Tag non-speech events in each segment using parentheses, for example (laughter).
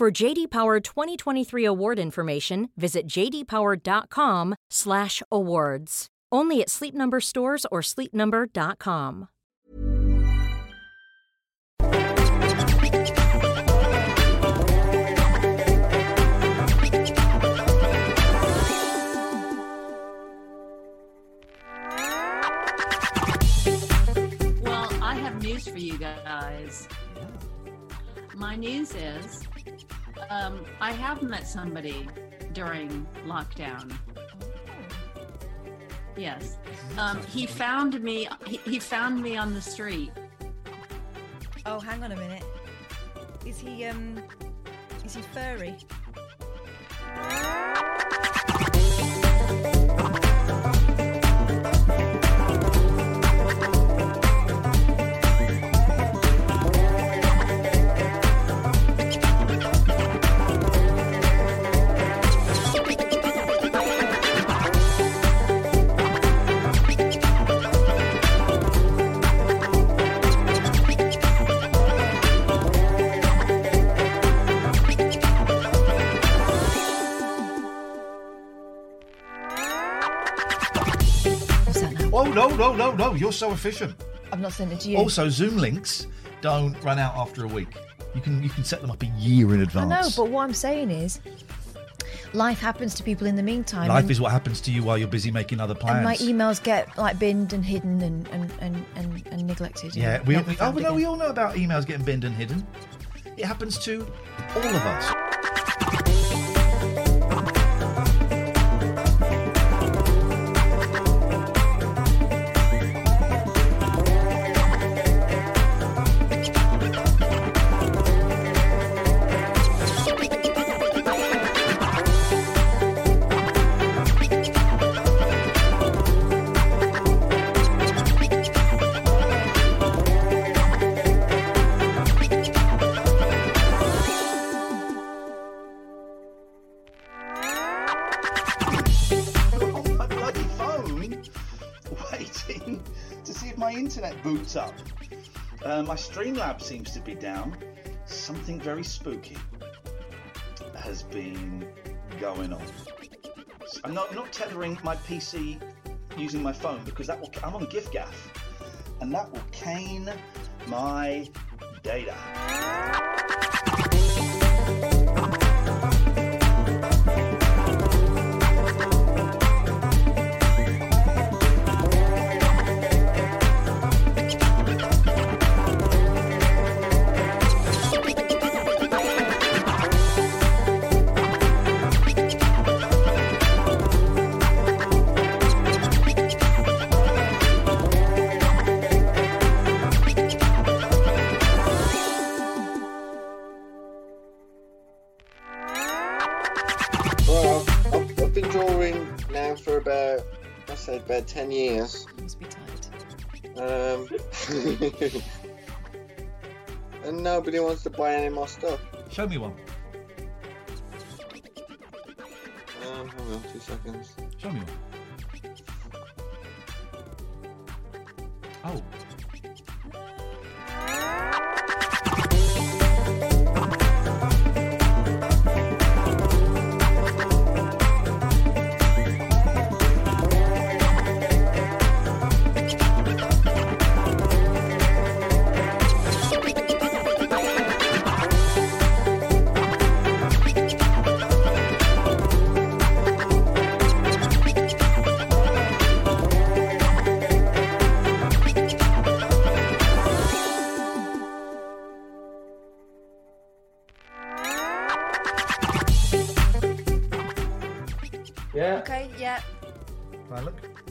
For JD Power 2023 award information, visit jdpower.com/awards. Only at Sleep Number stores or sleepnumber.com. Well, I have news for you guys. My news is um, I have met somebody during lockdown. Yes. Um, he found me. He, he found me on the street. Oh, hang on a minute. Is he um is he furry? No, no, no! You're so efficient. I've not sent it to you. Also, Zoom links don't run out after a week. You can you can set them up a year in I advance. know, but what I'm saying is life happens to people in the meantime. Life and, is what happens to you while you're busy making other plans. and my emails get like binned and hidden and and, and, and, and neglected. yeah, and we, never we oh no, we all know about emails getting binned and hidden. It happens to all of us. Streamlab seems to be down. Something very spooky has been going on. I'm not not tethering my PC using my phone because that will. I'm on giffgaff, and that will cane my data. Say about 10 years. Must be tight. Um, (laughs) and nobody wants to buy any more stuff. Show me one. Um, hang on two seconds. Show me one.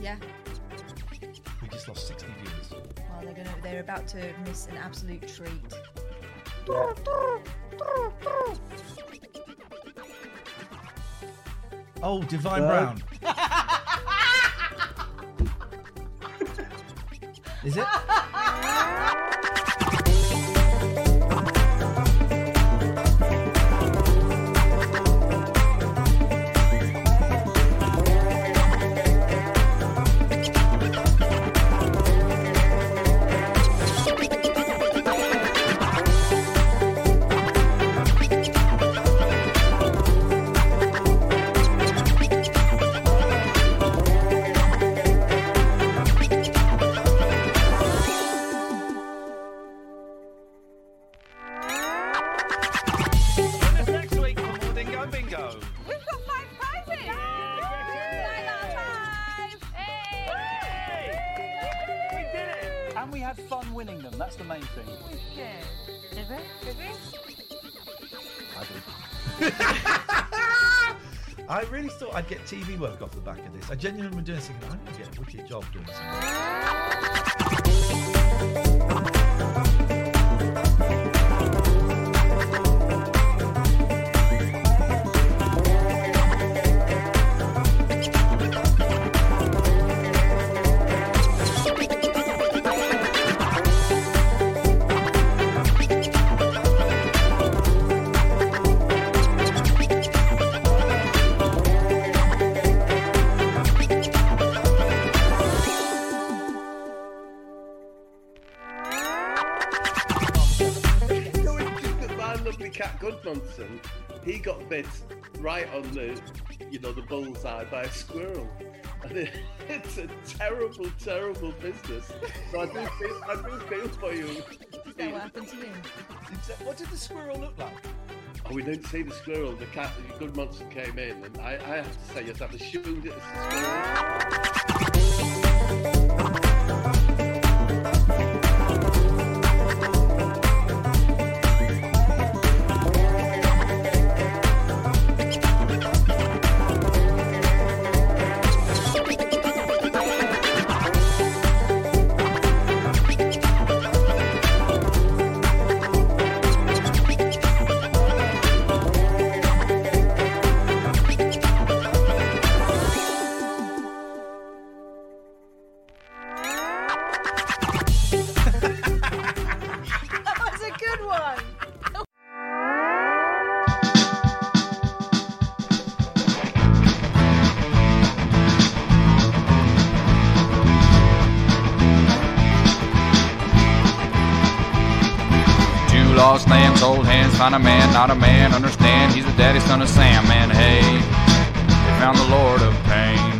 Yeah. We just lost 60 viewers. Well, they're gonna, they're about to miss an absolute treat. Oh, Divine Well- Brown. (laughs) Is it? (laughs) TV work off the back of this. I genuinely been doing thinking, I'm going to get a wicked job doing this. Right on the, you know, the bullseye by a squirrel. (laughs) And it, it's a terrible, terrible business. So I do feel, I do feel for you. Is that what happened to you? What did the squirrel look like? Oh, we didn't see the squirrel. The cat, Gudmundsson came in, and I, I have to say, yes, I've assumed it's the squirrel. Find a man, not a man. Understand he's the daddy son of Sam, and hey, they found the Lord of Pain.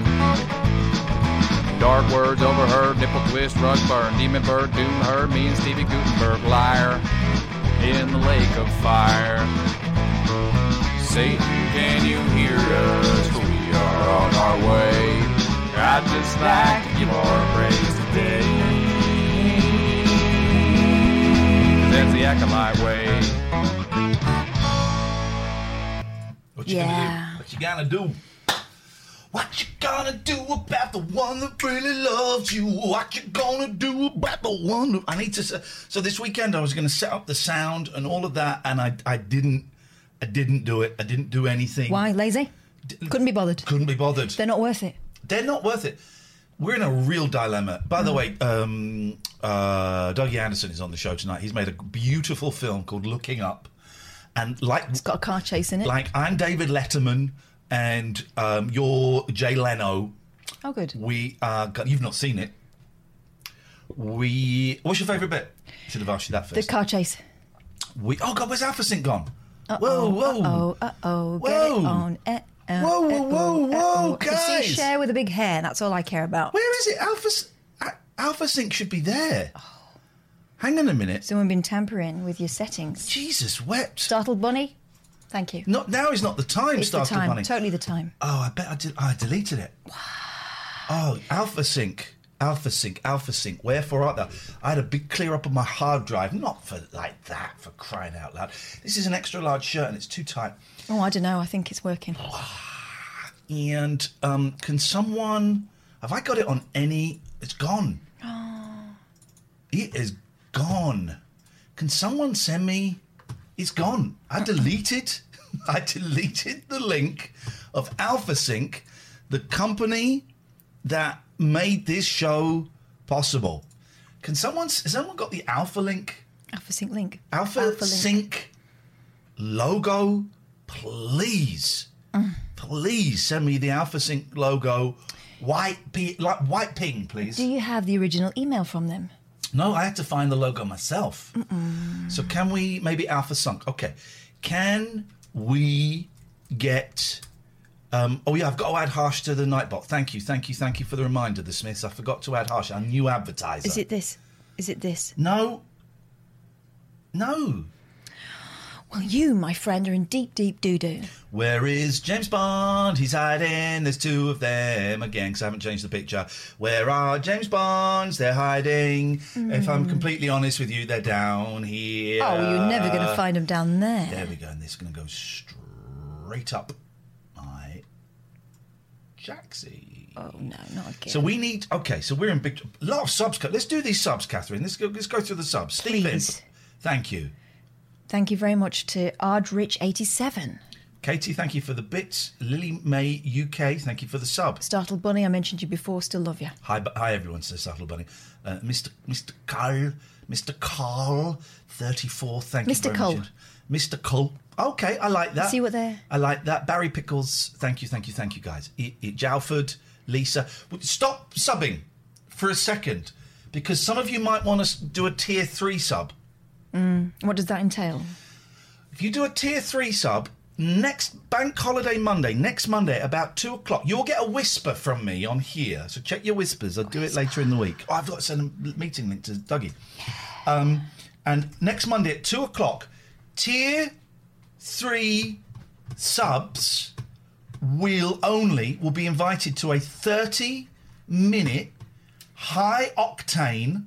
Dark words overheard, nipple twist, rug burn, demon bird, doom heard, me and Stevie Gutenberg, liar, in the lake of fire. Satan, can you hear us? We are on our way. I'd just like to give our praise today. That's the acolyte way. You Yeah. gonna do? What you gonna do? What you gonna do about the one that really loves you? What you gonna do about the one that I need to? So this weekend I was gonna set up the sound and all of that, and I I didn't I didn't do it. I didn't do anything. Why? Lazy? Couldn't be bothered. Couldn't be bothered. They're not worth it. They're not worth it. We're in a real dilemma. By Mm. the way, um, uh, Dougie Anderson is on the show tonight. He's made a beautiful film called Looking Up, and like It's got a car chase in it. like I'm David Letterman and um, you're Jay Leno. oh, good. We are. You've not seen it. We. What's your favourite bit? Should have asked you that first. The car chase. we. Oh God, where's Alpha Sync gone? Whoa, whoa, Oh, uh oh. Get Whoa. it on. Eh, uh, Whoa, whoa, eh, whoa, oh, eh, whoa, oh. I can see a guys. Cher with a big hair. That's all I care about. Where is it? Alpha. Alpha Sync should be there. Hang on a minute. Someone been tampering with your settings. Jesus wept. Startled Bunny? Thank you. Not now is not the time. it's the Startled time. Bunny. Totally the time. Oh, I bet I did. I deleted it. Wow. Oh, Alpha Sync, Alpha Sync, Alpha Sync. Wherefore art thou? I had a big clear up on my hard drive. Not for like that. For crying out loud. This is an extra large shirt and it's too tight. Oh, I don't know. I think it's working. (sighs) and um, can someone? Have I got it on any? It's gone. It is gone. Can someone send me? It's gone. I deleted. (laughs) I deleted the link of AlphaSync, the company that made this show possible. Can someone? Has someone got the Alpha link? Alpha Sync link. Alpha, Alpha. Sync logo, please, Mm. please send me the Alpha Sync logo, white like white ping, please. Do you have the original email from them? No, I had to find the logo myself. So can we maybe Alpha Sunk? Okay, can we get? Um, oh yeah, I've got to add Harsh to the Nightbot. Thank you, thank you, thank you for the reminder, the Smiths. I forgot to add Harsh, our new advertiser. Is it this? Is it this? No. No. Well, you, my friend, are in deep, deep doo doo. Where is James Bond? He's hiding. There's two of them again, because I haven't changed the picture. Where are James Bonds? They're hiding. If I'm hmm. completely honest with you, they're down here. Oh, you're never going to find them down there. There we go. And this is going to go straight up my Jaxie. Oh no, not again. So we need. Okay, so we're in big. A lot of subs. Let's do these subs, Catherine. Let's go. Let's go through the subs. Stephen, Please. thank you. Thank you very much to Ardrich87. Katie, thank you for the bits. Lily May UK, thank you for the sub. Startled Bunny, I mentioned you before, still love you. Hi, hi everyone, says Startled Bunny. Uh, Mr. Mr. Carl, Mr. Carl, 34, thank you Mr. very Cull. much. Mr. Cull. Okay, I like that. See what they're- I like that. Barry Pickles, thank you, thank you, thank you, guys. I, I, Jalford, Lisa. Stop subbing for a second, because some of you might want to do a tier three sub. What does that entail? If you do a tier three sub, next bank holiday Monday, next Monday, about two o'clock, you'll get a whisper from me on here. So check your whispers. I'll do it later in the week. Oh, I've got to send a meeting link to Dougie. Um, and next Monday at two o'clock, tier three subs will only will be invited to a thirty minute high octane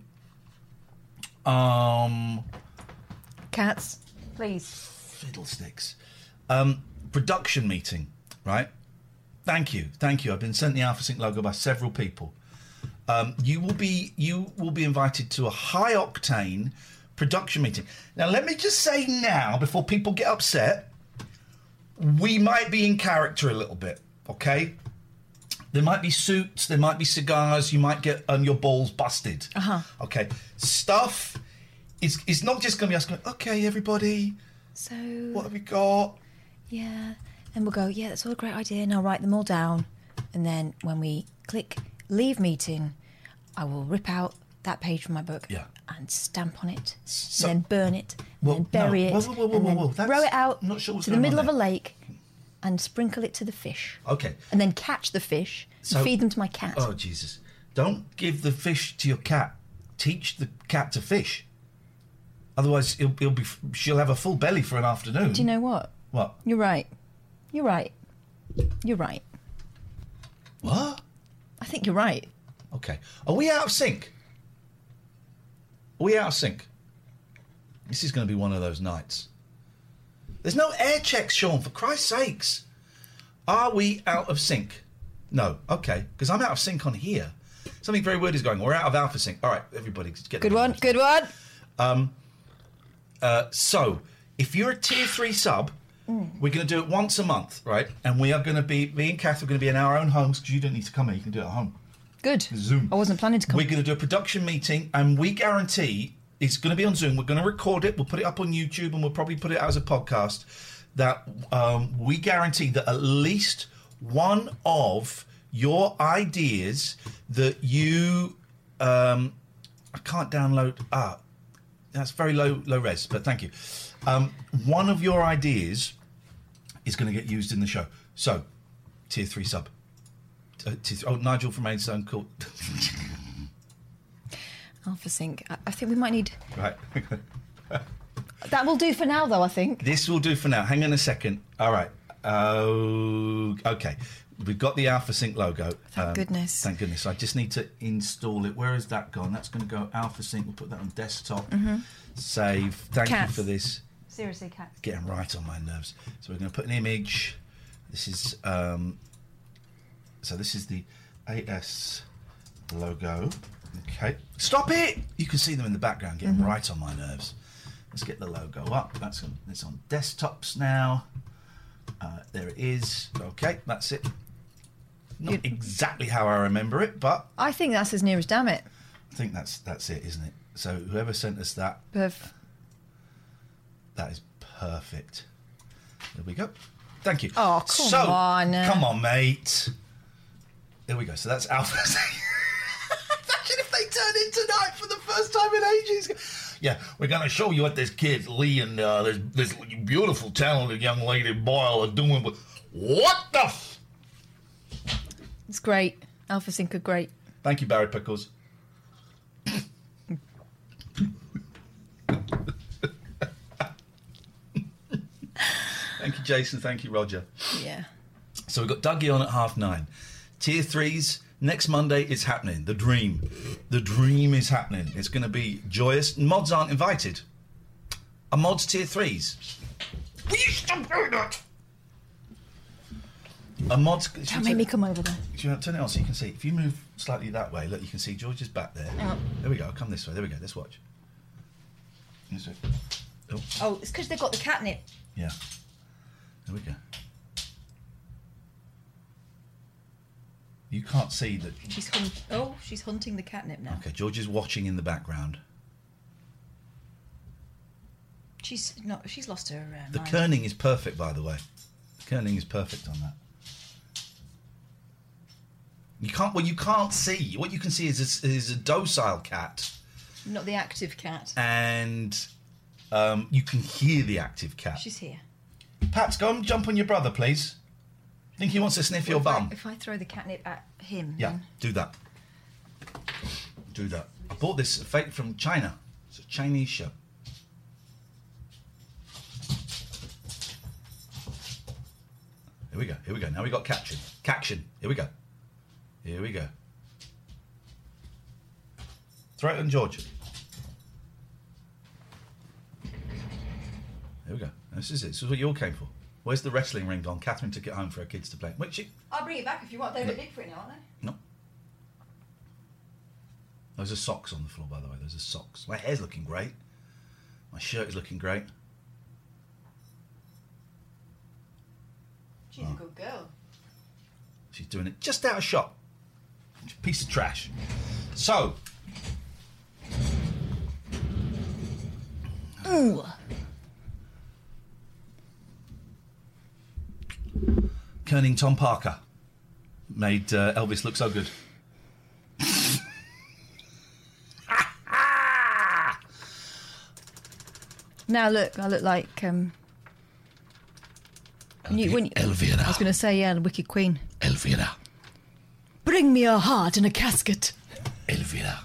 um Cats, please. fiddlesticks. Um, production meeting, right? Thank you, thank you. I've been sent the Alpha Sync logo by several people. Um, you will be you will be invited to a high octane production meeting. Now, let me just say now, before people get upset, we might be in character a little bit, okay? There might be suits, there might be cigars, you might get um, your balls busted. Uh huh. Okay, stuff is is not just going to be us going. Okay, everybody, So, what have we got? yeah. And we'll go, yeah, that's all a great idea. and I'll write them all down. And then when we click leave meeting, I will rip out that page from my book Yeah. and stamp on it, So- and then burn it, and Well, then bury no. it, Whoa, whoa, whoa, and then whoa, whoa. throw it out not sure to the middle of a lake and sprinkle it to the fish. Okay. And then catch the fish So- and feed them to my cat. Oh Jesus! Don't give the fish to your cat. Teach the cat to fish. Otherwise, it'll, it'll be. She'll have a full belly for an afternoon. Do you know what? what? You're right. You're right. You're right. What? I think you're right. Okay. Are we out of sync? Are we out of sync? This is going to be one of those nights. There's no air checks, Sean. For Christ's sakes, are we out of sync? No. Okay. Because I'm out of sync on here. Something very weird is going. on. We're out of alpha sync. All right, everybody, get Good one. Good one. Um, Uh, so, if you're a tier three sub, we're going to do it once a month, right? And we are going to be, me and Kath are going to be in our own homes because you don't need to come here. You can do it at home. Good. Zoom. I wasn't planning to come. We're going to do a production meeting, and we guarantee it's going to be on Zoom. We're going to record it. We'll put it up on YouTube, and we'll probably put it out as a podcast. That um, we guarantee that at least one of your ideas that you, um, I can't download. Ah, that's very low low res, but thank you. Um, one of your ideas is going to get used in the show. So, tier three sub. Uh, tier three, oh, Nigel from Maidstone, cool. (laughs) Alpha Sync. I, I think we might need. right. (laughs) That will do for now, though. I think. this will do for now. Hang on a second. All right. Oh, okay. We've got the Alpha Sync logo. Um, Thank goodness. Thank goodness. I just need to install it. Where has that gone? That's going to go Alpha Sync. We'll put that on desktop. Save. Thank Cats. you for this. Seriously, cat. getting right on my nerves. So we're going to put an image. This is um, So this is the AS logo. Okay. Stop it! You can see them in the background getting Mhm. right on my nerves. Let's get the logo up. That's on, it's on desktops now. Uh, there it is. Okay, that's it. Not exactly how I remember it, but I think that's as near as damn it. I think that's that's it, isn't it? So whoever sent us that, Perf- that is perfect. There we go. Thank you. Oh, come so, on. Come on, mate. There we go. So that's Alpha. (laughs) Imagine if they turn in tonight for the first time in ages. Yeah, we're going to show you what this kid Lee and uh, this, this beautiful, talented young lady Boyle are doing. What the? F- It's great. Alpha Sync are great. Thank you, Barry Pickles. Thank you, Jason. Thank you, Roger. Yeah. So we've got Dougie on at half nine. Tier threes, next Monday is happening. The dream. The dream is happening. It's going to be joyous. Mods aren't invited. Are mods tier threes? Will you stop doing that? Are mods. Don't make me come over there. Do you want to turn it on so you can see? If you move slightly that way, look, you can see George's back there. On. There we go. Come this way. There we go. Let's watch. Way. Oh, Oh, it's because they've got the catnip. yeah. There we go. You can't see that. She's hun- oh, she's hunting the catnip now. Okay, George is watching in the background. She's not. She's lost her. Uh, The mind. kerning is perfect, by the way. The kerning is perfect on that. You can't. Well, you can't see. What you can see is a, is a docile cat, Not the active cat. and um, you can hear the active cat. She's here. Pat, go and jump on your brother, please. Think he wants to sniff your if I- bum? if I throw the catnip at him, Yeah, then- do that. Do that. I bought this fake from China. It's a Chinese show. Here we go. Here we go. Now we got caption. Caption. Here we go. Here we go. Throw it on George. Here we go. This is it. This is what you all came for. Where's the wrestling ring gone? Catherine took it home for her kids to play. She, I'll bring it back if you want. They're a bit big for it now, aren't they? no. Those are socks on the floor, by the way. Those are socks. My hair's looking great. My shirt is looking great. She's a oh. good girl. She's doing it just out of shot. Piece of trash. So, Ooh. Colonel Tom Parker made uh, Elvis look so good. Now look, I look like um. when you, when you- Elvira. I was going to say yeah, the Wicked Queen. Elvira. Bring me a heart in a casket. Elvira.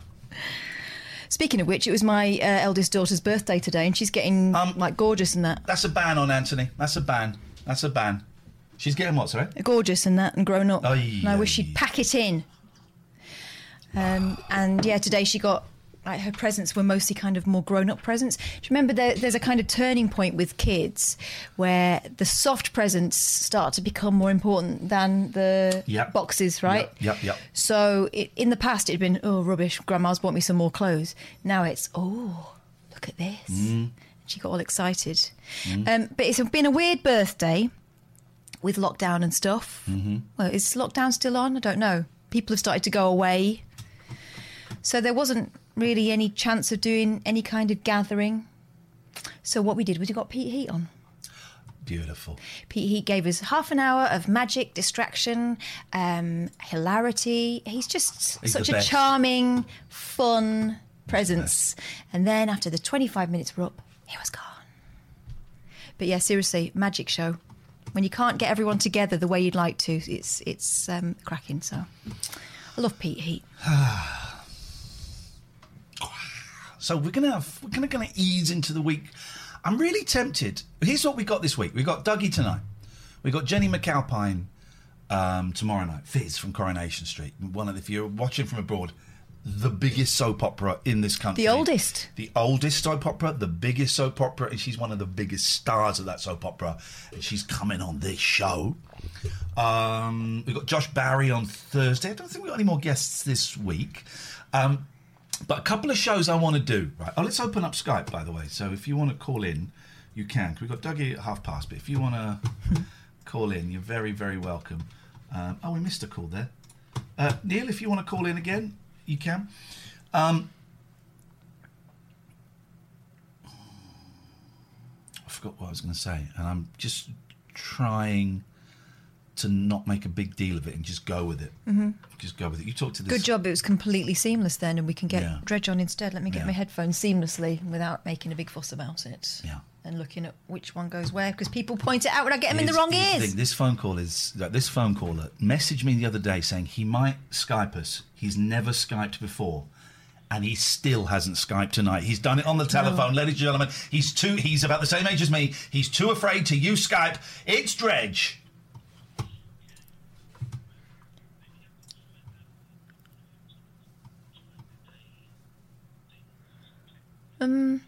Speaking of which, it was my uh, eldest daughter's birthday today, and she's getting like gorgeous and that. That's a ban on Anthony. That's a ban. That's a ban. She's getting what, sorry? Gorgeous and that, and grown up. Aye, and I wish she'd pack it in. Um, and yeah, today she got like her presents were mostly kind of more grown-up presents. Do you remember there, there's a kind of turning point with kids where the soft presents start to become more important than the Yep. boxes, right? Yep, yep. yep. So it, in the past, it'd been oh rubbish. Grandma's bought me some more clothes. Now it's oh look at this. Mm. She got all excited. Mm. Um, but it's been a weird birthday with lockdown and stuff. Mhm. Well, is lockdown still on? I don't know. People have started to go away, so there wasn't really any chance of doing any kind of gathering. So what we did was we got Pete Heat on. Beautiful. Pete Heat gave us half an hour of magic, distraction, um, hilarity. He's just He's such a charming, fun presence. And then after the 25 minutes were up, he was gone. But yeah, seriously, magic show. When you can't get everyone together the way you'd like to, it's it's um, cracking. So I love Pete Heat. (sighs) (sighs) (sighs) (laughs) So we're gonna have, we're gonna gonna ease into the week. I'm really tempted. Here's what we got this week. We got Dougie tonight. We got Jennie McAlpine um, tomorrow night. Fiz from Coronation Street. One of if you're watching from abroad, the biggest soap opera in this country. The oldest. The oldest soap opera, the biggest soap opera, and she's one of the biggest stars of that soap opera. And she's coming on this show. Um, we've got Josh Barry on Thursday. I don't think we've got any more guests this week. Um, but a couple of shows I want to do. Right. Oh, let's open up Skype, by the way. So if you want to call in, you can. We've got Dougie at half past, but if you want to (laughs) call in, you're very, very welcome. Um, oh, we missed a call there. Uh, Neil, if you want to call in again, you can. Um, I forgot what I was going to say, and I'm just trying to not make a big deal of it and just go with it. Mhm. Just go with it. You talk to this. Good job. It was completely seamless then, and we can get Yeah. Dredge on instead. Let me get Yeah. my headphones seamlessly without making a big fuss about it. Yeah. And looking at which one goes where because people point it out when I get them in the wrong here's the ears. thing, This phone call is like, this phone caller messaged me the other day saying he might Skype us. He's never Skyped before. And he still hasn't Skyped tonight. He's done it on the telephone, ladies and gentlemen. He's too he's about the same age as me. He's too afraid to use Skype. It's Dredge. Um.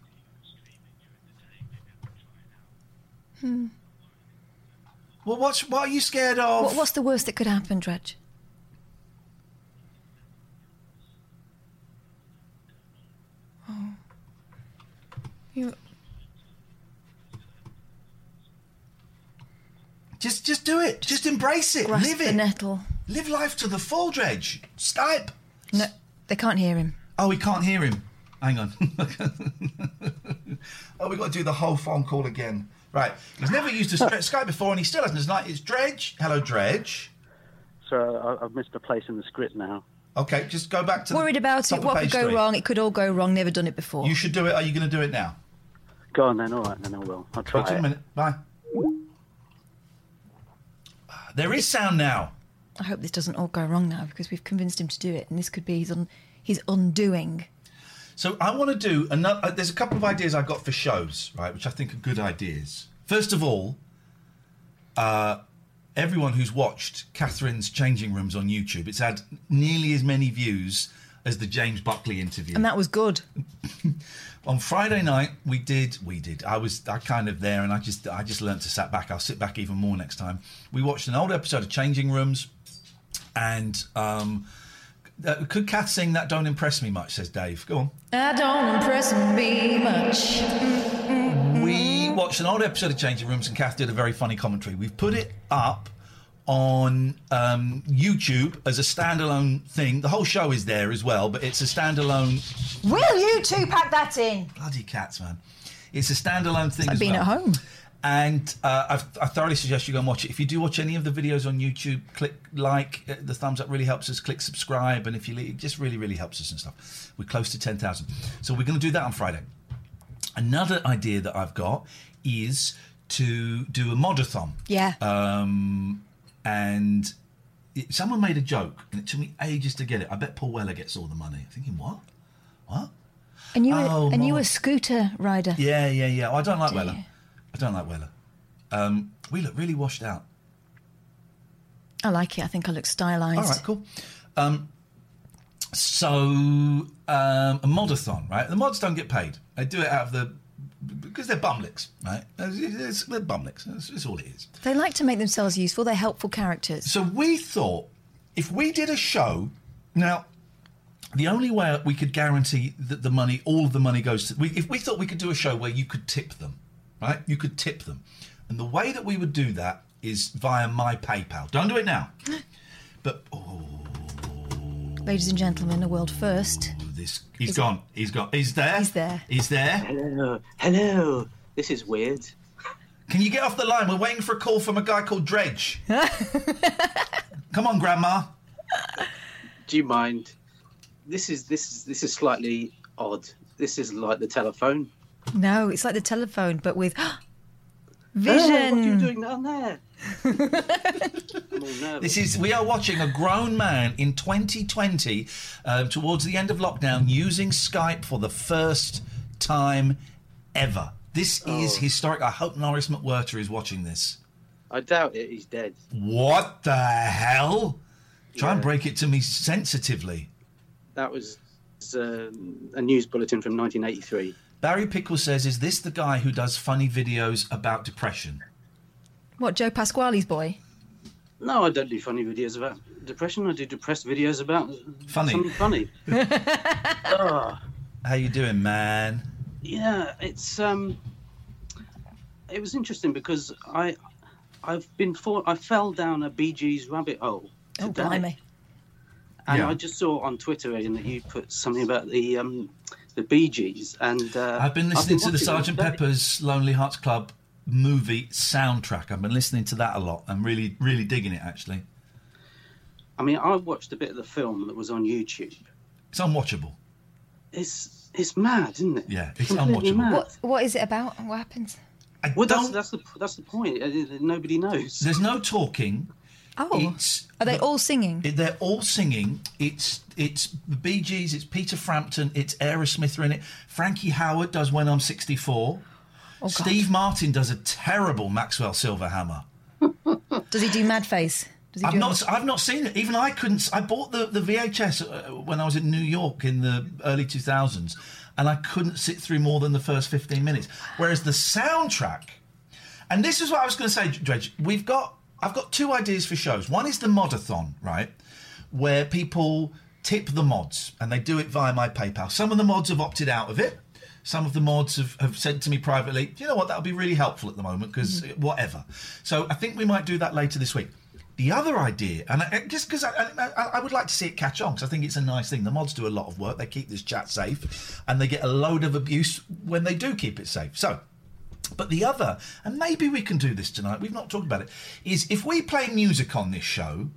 Hmm. Well, what's what are you scared of? What, what's the worst that could happen, Dredge? Oh. You. Just just do it. Just embrace it. Grasp Live the nettle. Live life to the full, Dredge. Skype. No, they can't hear him. Oh, we can't hear him. Hang on. (laughs) oh, we've got to do the whole phone call again. Right. He's never used a (laughs) stre- Skype before, and he still hasn't. It's like it's Dredge. Hello, Dredge. So I, I've missed a place in the script now. Okay, just go back to the Worried the about top it. of What could go three. wrong? It could all go wrong. Never done it before. You should do it. Are you going to do it now? Go on then, all right, then I will. I'll try Talk in it. a minute. Bye. There is sound now. I hope this doesn't all go wrong now because we've convinced him to do it, and this could be his, un- his undoing. So I want to do another. Uh, there's a couple of ideas I've got for shows, right, which I think are good ideas. First of all, uh, everyone who's watched Catherine's changing rooms on YouTube, it's had nearly as many views as the James Buckley interview. And that was good. (laughs) on Friday night, we did. We did. I was. I kind of there, and I just. I just learnt to sat back. I'll sit back even more next time. We watched an old episode of Changing Rooms, and um, uh, could Kath sing that? Don't impress me much, says Dave. Go on. I don't impress me much. We watched an old episode of Changing Rooms, and Kath did a very funny commentary. We've put it up on um, YouTube as a standalone thing. The whole show is there as well, but it's a standalone. Will you two pack that in? Bloody cats, man! It's a standalone thing. like as being well. at home. And uh, I've, I thoroughly suggest you go and watch it. If you do watch any of the videos on YouTube, click like. Uh, the thumbs up really helps us. Click subscribe, and if you le- it just really, really helps us and stuff. We're close to ten thousand, so we're going to do that on Friday. Another idea that I've got is to do a modathon. Yeah. Um, and it, someone made a joke, and it took me ages to get it. I bet Paul Weller gets all the money. I'm Thinking what? What? And you, Oh, were, and you were a scooter rider. Yeah, yeah, yeah. I don't like Dear. Weller. I don't like Weller. Um, we look really washed out. I like it. I think I look stylised. All right, cool. Um, so um, a modathon, right? The mods don't get paid. They do it out of the because they're bumlicks, right? It's, it's, they're bumlicks. That's, that's all it is. They like to make themselves useful. They're helpful characters. So we thought if we did a show, now the only way we could guarantee that the money, all of the money goes to, we, if we thought we could do a show where you could tip them, right? You could tip them, and the way that we would do that is via my PayPal. Don't do it now. (gasps) But oh, Ladies and gentlemen, a world first. Oh, this he's Is it- gone. He's gone. He's there. He's there. He's there. Hello, hello. This is weird. Can you get off the line? We're waiting for a call from a guy called Dredge. (laughs) Come on, Grandma. Do you mind? This is this is this is slightly odd. This is like the telephone. No, it's like the telephone, but with (gasps) Oh, vision. what are you doing down there? I'm all nervous. This is we are watching a grown man in 2020, um, towards the end of lockdown, using Skype for the first time ever. This is Oh. historic. I hope Norris McWhirter is watching this. I doubt it. He's dead. What the hell? Try and break it to me sensitively. That was uh, a news bulletin from 1983. Barry Pickle says, "Is this the guy who does funny videos about depression?" What, Joe Pasquale's boy? No, I don't do funny videos about depression. I do depressed videos about Funny. something funny. (laughs) Ah, How you doing, man? yeah, it's um, it was interesting because I, I've been for I fell down a Bee Gees rabbit hole. Oh, blimey. And Yeah. I just saw on Twitter Ian, that you put something about the um, the Bee Gees, and uh, I've been listening to the watching them Sergeant today. Pepper's Lonely Hearts Club movie soundtrack. I've been listening to that a lot. I'm really, really digging it. Actually, I mean, I watched a bit of the film that was on YouTube. it's unwatchable. It's it's mad, isn't it? Yeah, it's Completely unwatchable. mad. What What is it about? What happens? I Well, that's don't- that's the that's the point. Uh, Nobody knows. There's no talking. Oh, It's are they all singing? They're all singing. It's it's the Bee Gees. It's Peter Frampton. It's Aerosmith are in it. Frankie Howerd does When I'm 64. Oh. Steve Martin does a terrible Maxwell Silverhammer. (laughs) Does he do Mad Face? Does he I've do not I've not seen it. Even I couldn't. I bought the the VHS uh, when I was in New York in the early 2000s, and I couldn't sit through more than the first 15 minutes. Whereas the soundtrack, and this is what I was going to say, Dredge. We've got I've got two ideas for shows. One is the modathon, right, where people tip the mods and they do it via my PayPal. Some of the mods have opted out of it. Some of the mods have, have said to me privately, you know what, that'll be really helpful at the moment because mm. whatever. So I think we might do that later this week. The other idea, and I, just because I, I, I would like to see it catch on, because I think it's a nice thing. The mods do a lot of work. They keep this chat safe, and they get a load of abuse when they do keep it safe. So, but the other, and maybe we can do this tonight. We've not talked about it. Is if we play music on this show,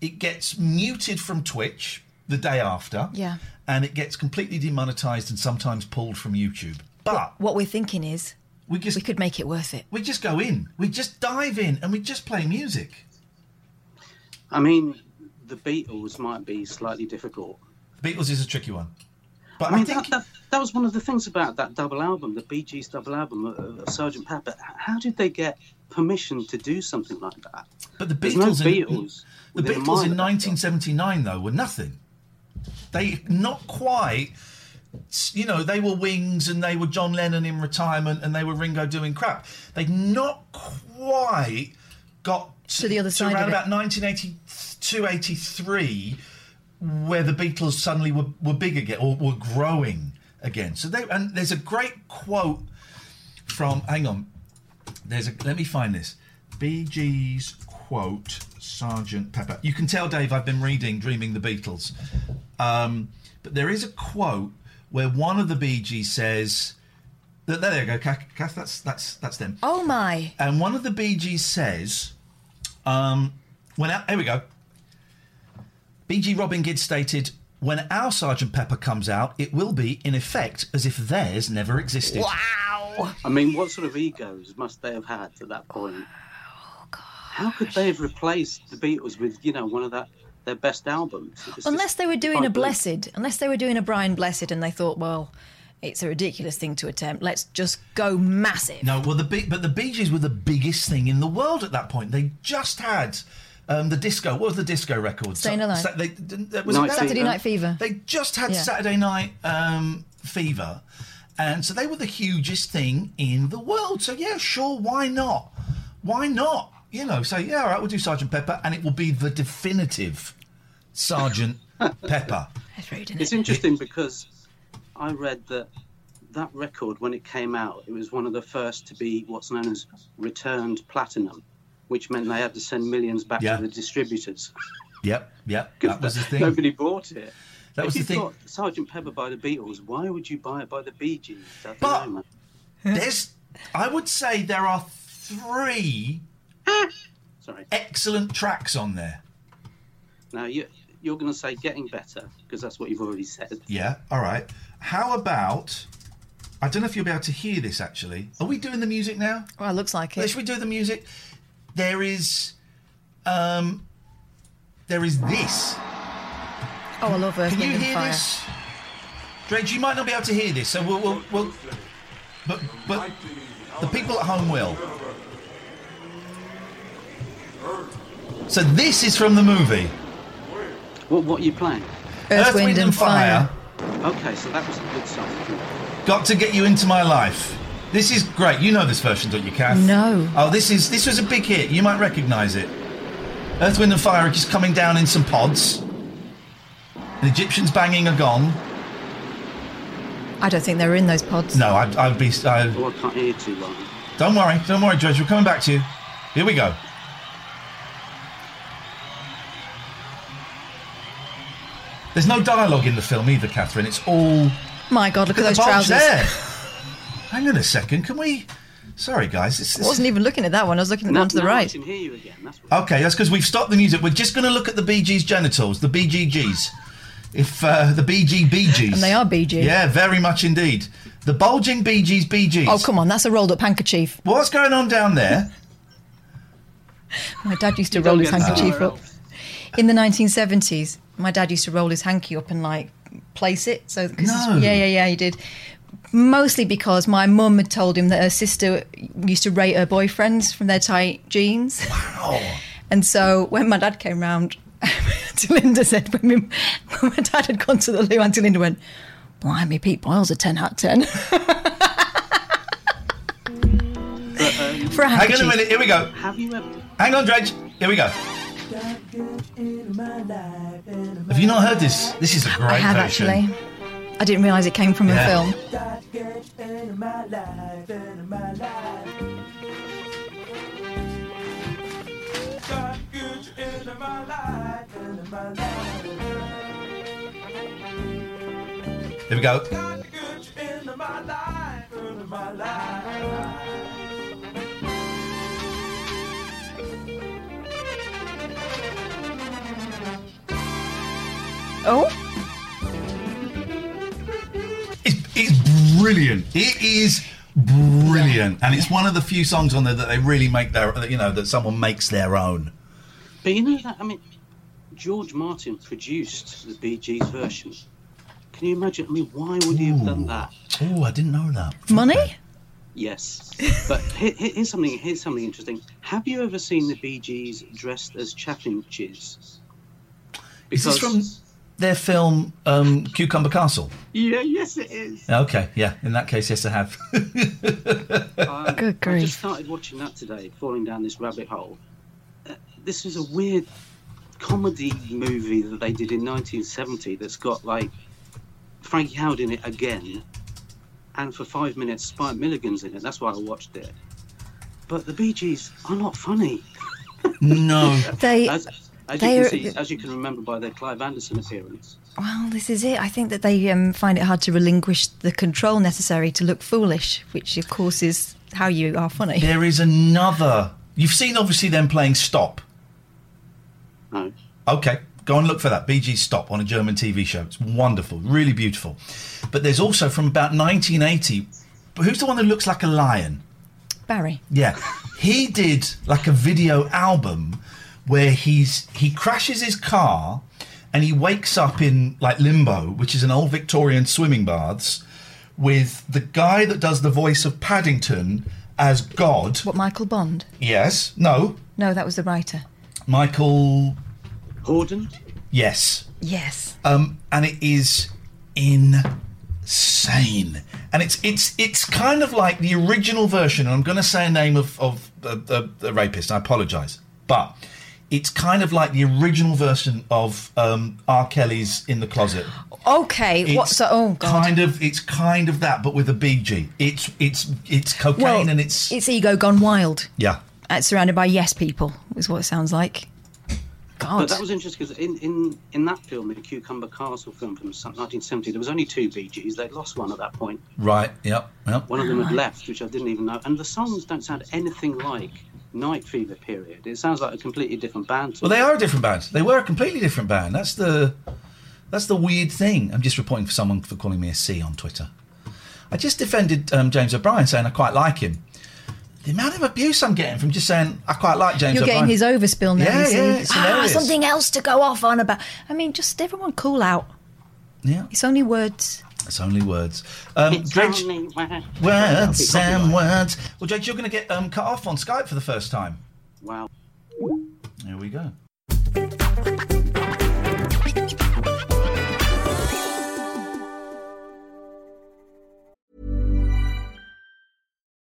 it gets muted from Twitch the day after, Yeah. and it gets completely demonetized and sometimes pulled from YouTube. But What we're thinking is we just we could make it worth it. we just go in, we just dive in, and we just play music. I mean, the Beatles might be slightly difficult. The Beatles is a tricky one, but I mean, I think that, that, that was one of the things about that double album, the Bee Gees double album of, of Sergeant Pepper. How did they get permission to do something like that? But the There's no Beatles, in, Beatles the Beatles in of that 1979 though were nothing. They not quite, you know, they were Wings and they were John Lennon in retirement and they were Ringo doing crap. They'd not quite got To the other side So around of it. about 1982, 83, where the Beatles suddenly were, were big again or were growing again. So they and there's a great quote from hang on there's a let me find this Bee Gees quote Sergeant Pepper. You can tell, Dave, I've been reading Dreaming the Beatles, um, but there is a quote where one of the Bee Gees says, "There, there you go, Kath. That's that's that's them." Oh my! And one of the Bee Gees says, um, "When out, here we go." Bee Gee Robin Gibb stated, "When our Sergeant Pepper comes out, it will be in effect as if theirs never existed." Wow! I mean, what sort of egos must they have had at that point? Oh, How could they have replaced the Beatles with, you know, one of that their best albums? It's Unless they were doing a can't believe- Blessed, unless they were doing a Brian Blessed, and they thought, well, it's a ridiculous thing to attempt. Let's just go massive. No, well, the Bee- but the Bee Gees were the biggest thing in the world at that point. They just had um, the disco. What was the disco record? Staying Alive. Sa- they, th- was Night that? Saturday Night Fever. They just had Yeah. Saturday Night um, Fever, and so they were the hugest thing in the world. So yeah, sure, why not? Why not? You know, say yeah, all right, we'll do Sergeant Pepper, and it will be the definitive Sergeant (laughs) Pepper. That's rude, isn't It's it? interesting because I read that that record, when it came out, it was one of the first to be what's known as returned platinum, which meant they had to send millions back Yeah. to the distributors. Yep, yep, that was the (laughs) thing. Nobody bought it. That if was the you've thing. got Sergeant Pepper by the Beatles, why would you buy it by the Bee Gees? I But- know. (laughs) There's, I would say there are three (laughs) Sorry. excellent tracks on there. Now you, you're going to say getting better because that's what you've already said. Yeah, all right. How about? I don't know if you'll be able to hear this. Actually, are we doing the music now? Well, it looks like it. Should we do the music? There is, um, there is this. Oh, I love Earth, Can you and hear Fire. this? Dredge, you might not be able to hear this, so we'll, we'll, we'll but but the people at home will. So this is from the movie What, what are you playing? Earth, Wind, and Fire. Okay, so that was a good song. Got to get you into my life. This is great. You know this version, don't you, Kath? No. Oh, this is this was a big hit. You might recognise it. Earth, Wind and Fire are just coming down in some pods. The Egyptians banging a gong. I don't think they were in those pods. No, I'd, I'd be. I, Oh, I can't hear you too well. don't worry, don't worry, Dredge. We're coming back to you. Here we go. There's no dialogue in the film either, Catherine. It's all. My God, look, at the those bulge trousers. there. (laughs) Hang on a second. Can we? Sorry, guys. This, I wasn't even looking at that one. I was looking at the Now, one to the now I right. can hear you again. That's what Okay, that's because we've stopped the music. We're just going to look at the Bee Gees' genitals, the BGGs. If uh, the BG Bee Gees. And they are BG. Yeah, very much indeed. The bulging Bee Gees Bee Gees. Oh, come on, that's a rolled up handkerchief. What's going on down there? (laughs) My dad used to roll his handkerchief up. In the 1970s, my dad used to roll his hanky up and like place it. So No. yeah, yeah, yeah, he did. Mostly because my mum had told him that her sister used to rate her boyfriends from their tight jeans. Wow. And so when my dad came round, (laughs) Auntie Linda said, when, my- when my dad had gone to the loo, Auntie Linda went, Blimey, Pete Boyle's a 10 out of 10. For a Hang on a minute. Here we go. Have you ever? Hang on, Dredge. Here we go. Have you not heard this? This is a great I have version. actually. I didn't realise it came from Yeah. a film. Here we go. Oh, brilliant. It is brilliant, and it's one of the few songs on there that they really make their, you know, that someone makes their own. But you know that I mean, George Martin produced the Bee Gees version. Can you imagine? I mean, why would he have done that? Oh, I didn't know that. money? Yes, but here, here- here's something. Here's something interesting. Have you ever seen the Bee Gees dressed as chaffinches? Is this from their film um, Cucumber Castle? Yeah, yes, it is. Okay, yeah. In that case, yes, I have. (laughs) Um, Good I just started watching that today, falling down this rabbit hole. Uh, this is a weird comedy movie that they did in 1970 that's got like Frankie Howerd in it again, and for five minutes Spike Milligan's in it. That's why I watched it. But the Bee Gees are not funny. no. (laughs) They. As, as you can are- see, as you can remember by their Clive Anderson appearance. Well, this is it. I think that they um, find it hard to relinquish the control necessary to look foolish, which of course is how you are funny. There is another. You've seen obviously them playing Stop. No. Okay, go and look for that. BG Stop on a German TV show. It's wonderful, really beautiful. But there's also from about 1980. But who's the one that looks like a lion? Barry. Yeah, he did like a video album where he's he crashes his car and he wakes up in like limbo, which is an old Victorian swimming baths, with the guy that does the voice of Paddington as God. What, Michael Bond? Yes, no, No, that was the writer. Michael. Hordern? Yes, Yes. um, and it is insane. And it's it's it's kind of like the original version. And I'm going to say a name of of uh, the, the rapist. I apologise, but it's kind of like the original version of um, R. Kelly's "In the Closet." Okay. What? It's So, oh god. Kind of, it's kind of that, but with a Bee Gee. It's it's it's cocaine well, and it's it's ego gone wild. yeah. Uh, surrounded by yes people is what it sounds like. God. But that was interesting because in, in, in that film, the Cucumber Castle film from 1970, there was only two Bee Gees. They'd lost one at that point. Right. Yep. Yep. One of them had left, which I didn't even know. And the songs don't sound anything like Night Fever period. It sounds like a completely different band. To Well, me. they are a different band. They were a completely different band. That's the that's the weird thing. I'm just reporting for someone for calling me a C on Twitter. I just defended um, James O'Brien, saying I quite like him. The amount of abuse I'm getting from just saying I quite like James You're O'Brien. getting his overspill now. Yeah, yeah, it's ah, something else to go off on about. I mean, just everyone cool out. Yeah, It's only words. It's only words. Um, It's Dredge, only words. words Copyright. and words. Well, Dredge, you're going to get um, cut off on Skype for the first time. Wow. There we go.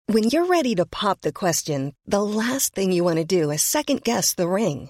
When you're ready to pop the question, the last thing you want to do is second guess the ring.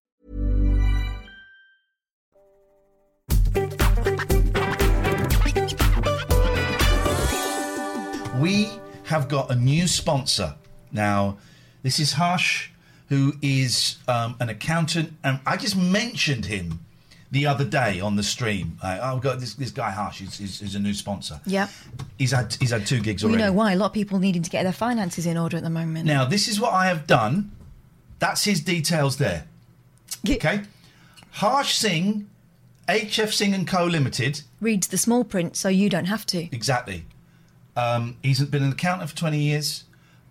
We have got a new sponsor. Now, this is Harsh, who is um, an accountant, and I just mentioned him the other day on the stream. Uh, I've got this, this guy Harsh, is, he's, he's a new sponsor. Yeah. He's had he's had two gigs We already. know why. A lot of people needing to get their finances in order at the moment. Now, this is what I have done. That's his details there. Okay. Harsh Singh, HF Singh and Co. Limited. Reads the small print so you don't have to. Exactly. Um, he's been an accountant for 20 years.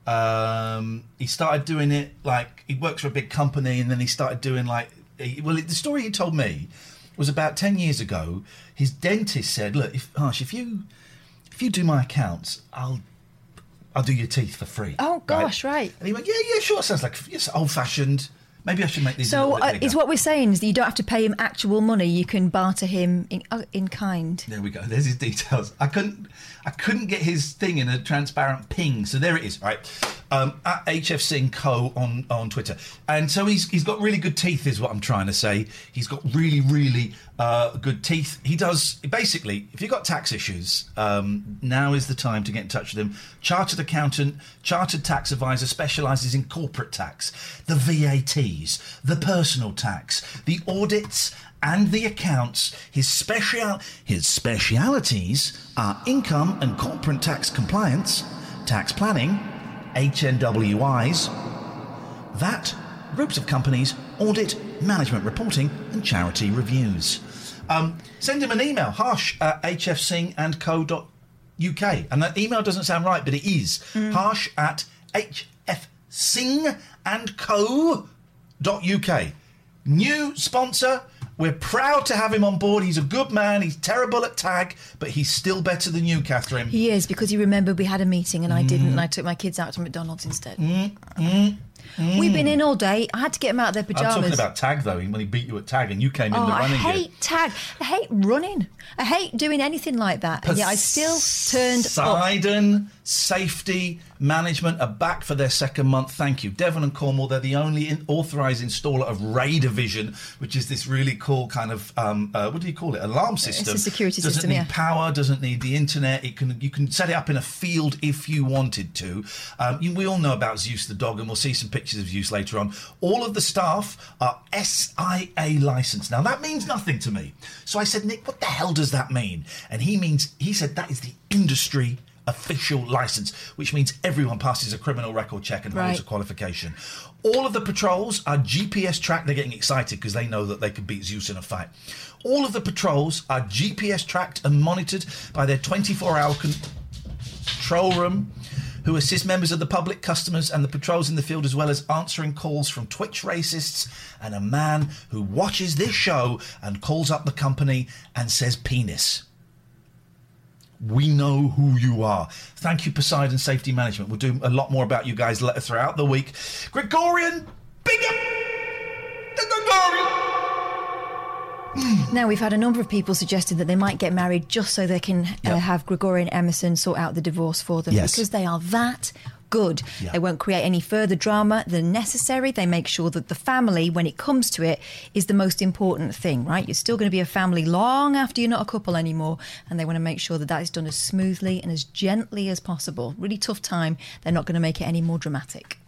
Um, he started doing it like he works for a big company and then he started doing like, he- well, the story he told me was about 10 years ago. His dentist said, Look, if, Harsh, if you, if you do my accounts, I'll, I'll do your teeth for free. Oh gosh, right. And he went, Yeah, yeah, sure. Sounds like it's old fashioned. Maybe I should make these. So uh, is what we're saying is that you don't have to pay him actual money. You can barter him in uh, in kind. There we go. There's his details. I couldn't, I couldn't get his thing in a transparent ping. So there it is. Right, um, at HF Singh Co on on Twitter. And so he's he's got really good teeth, is what I'm trying to say. He's got really really uh, good teeth. He does basically. If you've got tax issues, um, now is the time to get in touch with him. Chartered accountant, chartered tax advisor, specialises in corporate tax, the VATs, the personal tax, the audits and the accounts. His special his specialities are income and corporate tax compliance, tax planning, HNWIs, that groups of companies, audit, management reporting, and charity reviews. Um, send him an email, harsh at hfsingandco.uk. And that email doesn't sound right, but it is mm. harsh at hfsingandco.uk. New sponsor. We're proud to have him on board. He's a good man. He's terrible at tag, but he's still better than you, Catherine. He is because he remembered we had a meeting and I didn't, and I mm. took my kids out to McDonald's instead. Mm, We've been mm. in all day. I had to get him out of their pajamas. I'm talking about tag though. When he beat you at tag, and you came in Oh, the running. I hate gear. tag. I hate running. I hate doing anything like that. And yet I still turned up. Safety Management are back for their second month. Thank you, Devon and Cornwall. They're the only in- authorised installer of Raider Vision, which is this really cool kind of um, uh, what do you call it? Alarm system. It's a security doesn't system, need yeah. power. Doesn't need the internet. It can you can set it up in a field if you wanted to. Um, you, we all know about Zeus the dog, and we'll see some pictures of Zeus later on. All of the staff are SIA licensed. Now that means nothing to me. So I said, Nick, what the hell does that mean? And he means he said that is the industry official license, which means everyone passes a criminal record check and holds Right. a qualification. All of the patrols are GPS tracked. They're getting excited because they know that they could beat Zeus in a fight. All of the patrols are GPS tracked and monitored by their 24 hour control room who assist members of the public, customers, and the patrols in the field, as well as answering calls from Twitch racists and a man who watches this show and calls up the company and says penis. We know who you are. Thank you, Poseidon Safety Management. We'll do a lot more about you guys later throughout the week. Gregorian! The Gregorian! Now, we've had a number of people suggesting that they might get married just so they can uh, have Gregorian Emerson sort out the divorce for them Yes. because they are that good. Yeah. They won't create any further drama than necessary. They make sure that the family, when it comes to it, is the most important thing, right? You're still going to be a family long after you're not a couple anymore. And they want to make sure that that is done as smoothly and as gently as possible. Really tough time. They're not going to make it any more dramatic.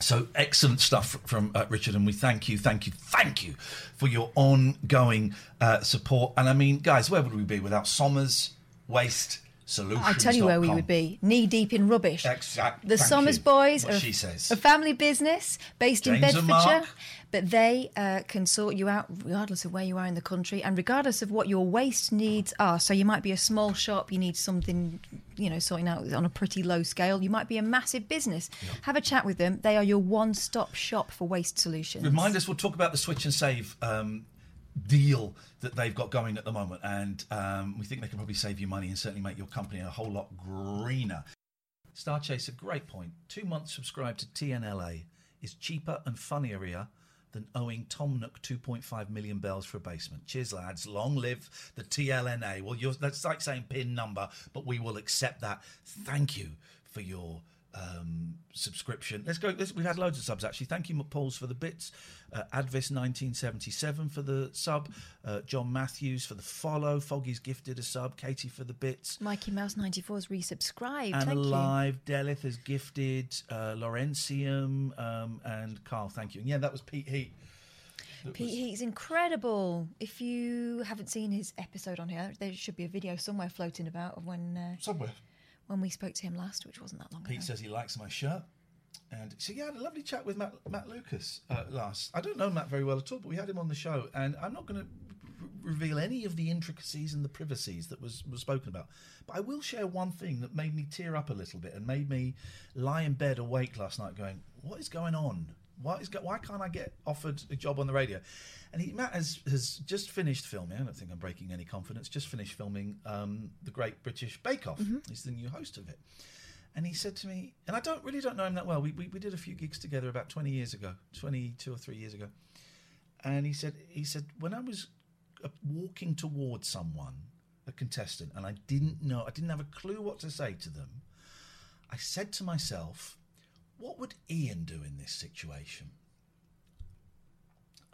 So excellent stuff from uh, Richard, and we thank you, thank you, thank you for your ongoing uh, support. And I mean, guys, where would we be without Somers Waste Solutions? I tell you where we would be knee deep in rubbish. Exactly. The Thank Somers you. Boys What are a family business based in James and Bedfordshire, but they uh, can sort you out regardless of where you are in the country and regardless of what your waste needs are. So you might be a small shop, you need something, you know, sorting out on a pretty low scale. You might be a massive business. Have a chat with them. They are your one-stop shop for waste solutions. Remind us, we'll talk about the switch and save um, deal that they've got going at the moment, and um, we think they can probably save you money and certainly make your company a whole lot greener. Star Chaser, great point. Two months subscribed to TNLA is cheaper and funnier than owing Tom Nook 2.5 million bells for a basement. Cheers, lads. Long live the TLNA. Well, that's like saying pin number, but we will accept that. Thank you for your um, subscription. Let's go. Let's, we've had loads of subs actually. Thank you, McPauls, for the bits. Uh, Advis 1977 for the sub. Uh, John Matthews for the follow. Foggy's gifted a sub. Katie for the bits. Mikey Mouse 94 has resubscribed. Anna Thank you. Delith has gifted, uh, Laurentium, um, and Carl, thank you. And yeah, that was Pete Heat. That Pete was- Heat's incredible. If you haven't seen his episode on here, there should be a video somewhere floating about of when uh, Somewhere. When we spoke to him last, which wasn't that long Pete ago. says he likes my shirt. And so, yeah, I had a lovely chat with Matt, Matt Lucas uh, last. I don't know Matt very well at all, but we had him on the show. And I'm not going to r- reveal any of the intricacies and the privacies that was, was spoken about. But I will share one thing that made me tear up a little bit and made me lie in bed awake last night going, what is going on? Why, is, why can't I get offered a job on the radio? And he, Matt has, has just finished filming. I don't think I'm breaking any confidence. Just finished filming um, the Great British Bake Off. He's the new host of it. And he said to me, and I don't really don't know him that well. We, we, we did a few gigs together about 20 years ago, 22 or three years ago. And he said, he said, when I was uh, walking towards someone, a contestant, and I didn't know, I didn't have a clue what to say to them, I said to myself, what would Ian do in this situation?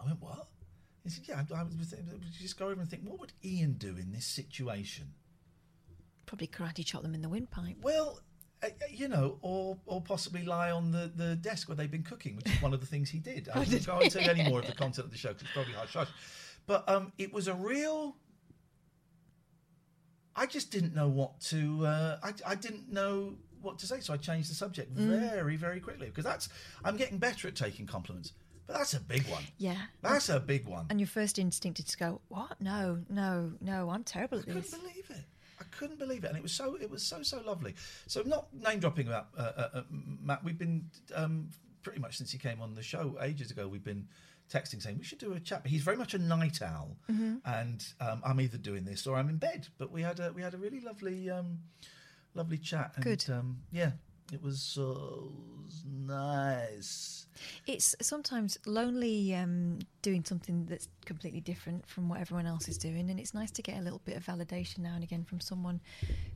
I went, what? He said, yeah, I, I was just go over and think, what would Ian do in this situation? Probably karate chop them in the windpipe. Well, uh, uh, you know, or or possibly lie on the, the desk where they've been cooking, which is one of the things he did. I (laughs) Oh, won't tell you any more of the content of the show because it's probably hush hush. But um, it was a real. I just didn't know what to. Uh, I I didn't know what to say, so I changed the subject Mm. very very quickly because that's. I'm getting better at taking compliments, but that's a big one. Yeah. That's a big one. And your first instinct is to go, what? No, no, no, I'm terrible at this. I couldn't believe it. I couldn't believe it, and it was so it was so so lovely. So not name dropping about uh, uh, uh, Matt. We've been um, pretty much since he came on the show ages ago. We've been texting saying we should do a chat. But he's very much a night owl, Mhm. and um, I'm either doing this or I'm in bed. But we had a we had a really lovely um, lovely chat. And, Good. Um, yeah, it was so nice. It's sometimes lonely um, doing something that's completely different from what everyone else is doing, and it's nice to get a little bit of validation now and again from someone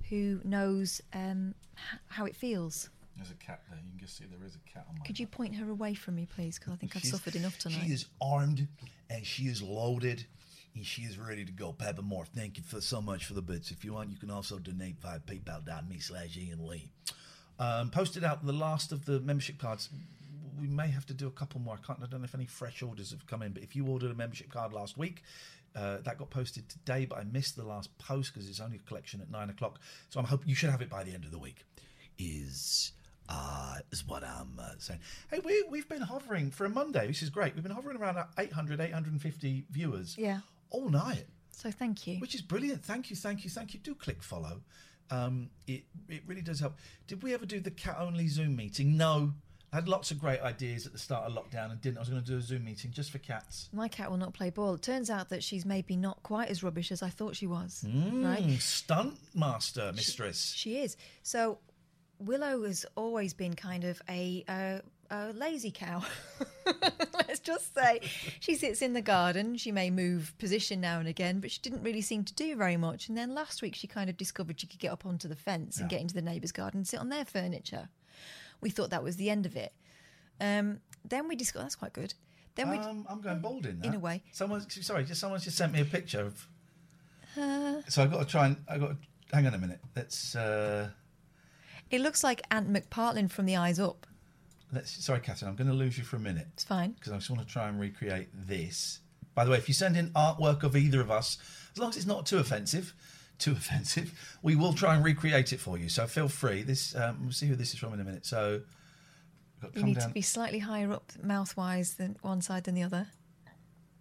who knows um, h- how it feels. There's a cat there. You can just see there is a cat on my. Could you point her away from me, please? Because I think I've suffered enough tonight. She is armed and she is loaded and she is ready to go. Moore, thank you for so much for the bits. If you want, you can also donate via paypal.me slash Ian Lee. Um, posted out the last of the membership cards. We may have to do a couple more. I can't. I don't know if any fresh orders have come in. But if you ordered a membership card last week, uh, that got posted today. But I missed the last post because it's only a collection at nine o'clock. So I'm hoping you should have it by the end of the week. Is uh, is what I'm uh, saying. Hey, we, we've been hovering for a Monday. This is great. We've been hovering around 800, 850 viewers Yeah. All night, So thank you. which is brilliant. Thank you, thank you, thank you. Do click follow. Um, it it really does help. Did we ever do the cat only Zoom meeting? No. I had lots of great ideas at the start of lockdown and didn't. I was going to do a Zoom meeting just for cats. My cat will not play ball. It turns out that she's maybe not quite as rubbish as I thought she was. Mm, Right? Stunt master, mistress. She is. So Willow has always been kind of a uh, a lazy cow. (laughs) Let's just say she sits in the garden. She may move position now and again, but she didn't really seem to do very much. And then last week, she kind of discovered she could get up onto the fence and get into the neighbour's garden and sit on their furniture. We thought that was the end of it. Um, then we discovered that's quite good. Then we Um, I'm going bald in that. in a way. Someone, sorry, just someone's just sent me a picture of. Uh, So I've got to try and I got. To, hang on a minute. Let's. Uh, it looks like Ant McPartlin from the Eyes Up. Let's. Sorry, Catherine. I'm going to lose you for a minute. It's fine. because I just want to try and recreate this. By the way, if you send in artwork of either of us, as long as it's not too offensive, too (laughs) offensive, we will try and recreate it for you. So feel free. This um, we'll see who this is from in a minute. So You need down. to be slightly higher up mouth wise than one side than the other.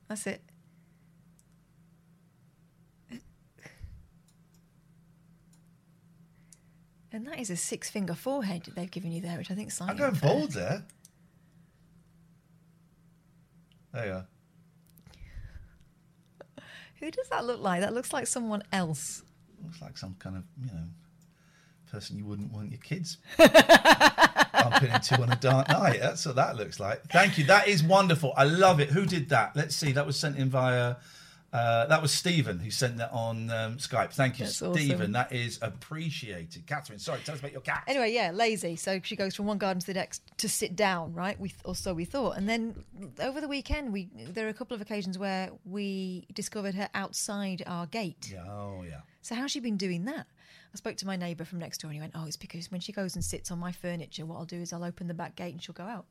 That's it. And that is a six finger forehead that they've given you there, which I think is slightly I'm going unfair. bald there. There you are. (laughs) Who does that look like? That looks like someone else. Looks like some kind of you know person you wouldn't want your kids (laughs) bumping into on a dark night. That's what that looks like. Thank you. That is wonderful. I love it. Who did that? Let's see. That was sent in via. Uh, that was Stephen who sent that on um, Skype. Thank you, That's awesome. Stephen. That is appreciated. Catherine, sorry, tell us about your cat. Anyway, yeah, lazy. So she goes from one garden to the next to sit down, right? We or so we thought. And then over the weekend, we there are a couple of occasions where we discovered her outside our gate. Yeah, oh yeah. So how's she been doing that? I spoke to my neighbour from next door and he went, Oh, it's because when she goes and sits on my furniture, what I'll do is I'll open the back gate and she'll go out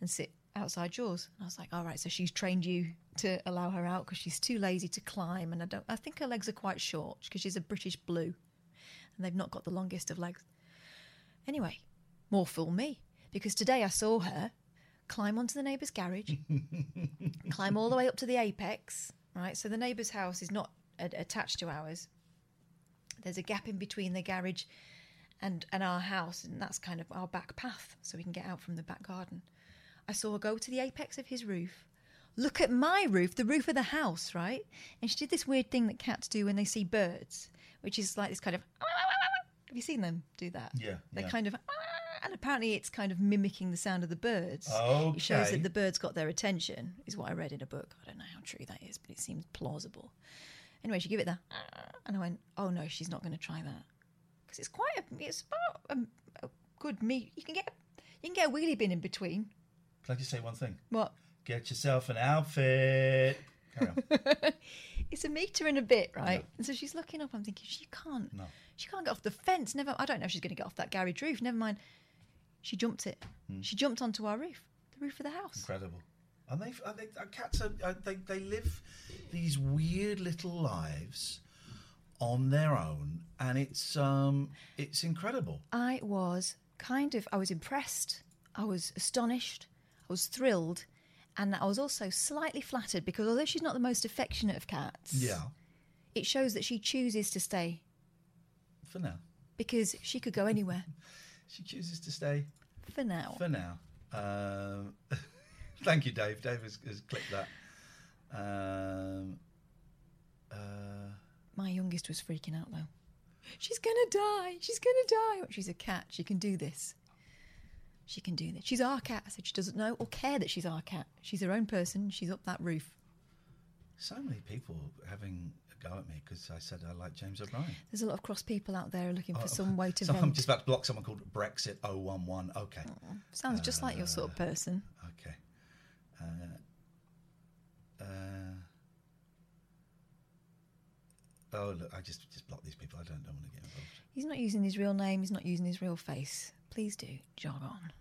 and sit outside yours. And I was like, All right, so she's trained you to allow her out because she's too lazy to climb and I don't I think her legs are quite short because she's a British blue and they've not got the longest of legs. Anyway, more fool me. Because today I saw her climb onto the neighbour's garage, (laughs) climb all the way up to the apex, right? So the neighbour's house is not attached to ours. There's a gap in between the garage and, and our house, and that's kind of our back path, so we can get out from the back garden. I saw her go to the apex of his roof, look at my roof, the roof of the house, right? And she did this weird thing that cats do when they see birds, which is like this kind of. (laughs) Have you seen them do that? Yeah, They yeah. kind of. (laughs) And apparently it's kind of mimicking the sound of the birds. Okay. It shows that the birds got their attention, is what I read in a book. I don't know how true that is, but it seems plausible. Anyway, she gave it the. (laughs) And I went, oh no, she's not going to try that. Because it's quite a. It's about a, a good meat. You can get. You can get a wheelie bin in between. Can I just say one thing? What? Get yourself an outfit. Carry on. (laughs) It's a meter and a bit, right? And so she's looking up. I'm thinking she can't. No. She can't get off the fence. Never. I don't know if she's going to get off that garage roof. Never mind. She jumped it. Hmm. She jumped onto our roof, the roof of the house. Incredible. And they, are they uh, cats are uh, they they live these weird little lives on their own, and it's um it's incredible. I was kind of. I was impressed. I was astonished. I was thrilled, and I was also slightly flattered because although she's not the most affectionate of cats, Yeah, it shows that she chooses to stay for now. because she could go anywhere. (laughs) She chooses to stay For now. for now. Um, (laughs) thank you, Dave. Dave has, has clicked that. Um, uh, My youngest was freaking out though. She's gonna die. She's gonna die. She's a cat. She can do this. She can do this. She's our cat. I said she doesn't know or care that she's our cat. She's her own person. She's up that roof. so many people having a go at me because I said I like James O'Brien. There's a lot of cross people out there looking for Oh, some way to (laughs) so I'm just about to block someone called Brexit 011. Okay. Sounds just like your sort of person. Okay. Uh, uh, oh, look, I just just block these people. I don't, don't want to get involved. He's not using his real name. He's not using his real face. Please do jog on.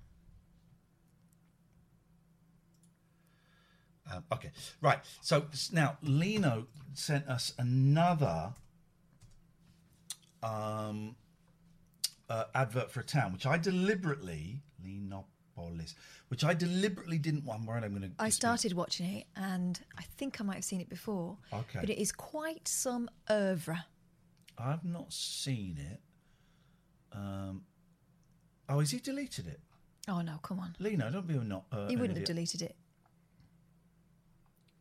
Um, okay, right. So now Lino sent us another um, uh, advert for a town, which I deliberately Linopolis, which I deliberately didn't want. I'm worried I'm going to. I started watching it and I think I might have seen it before. Okay. But it is quite some oeuvre. I've not seen it. Um, oh, has he deleted it? Oh no, come on. Lino, don't be a not. Uh, he wouldn't have deleted it.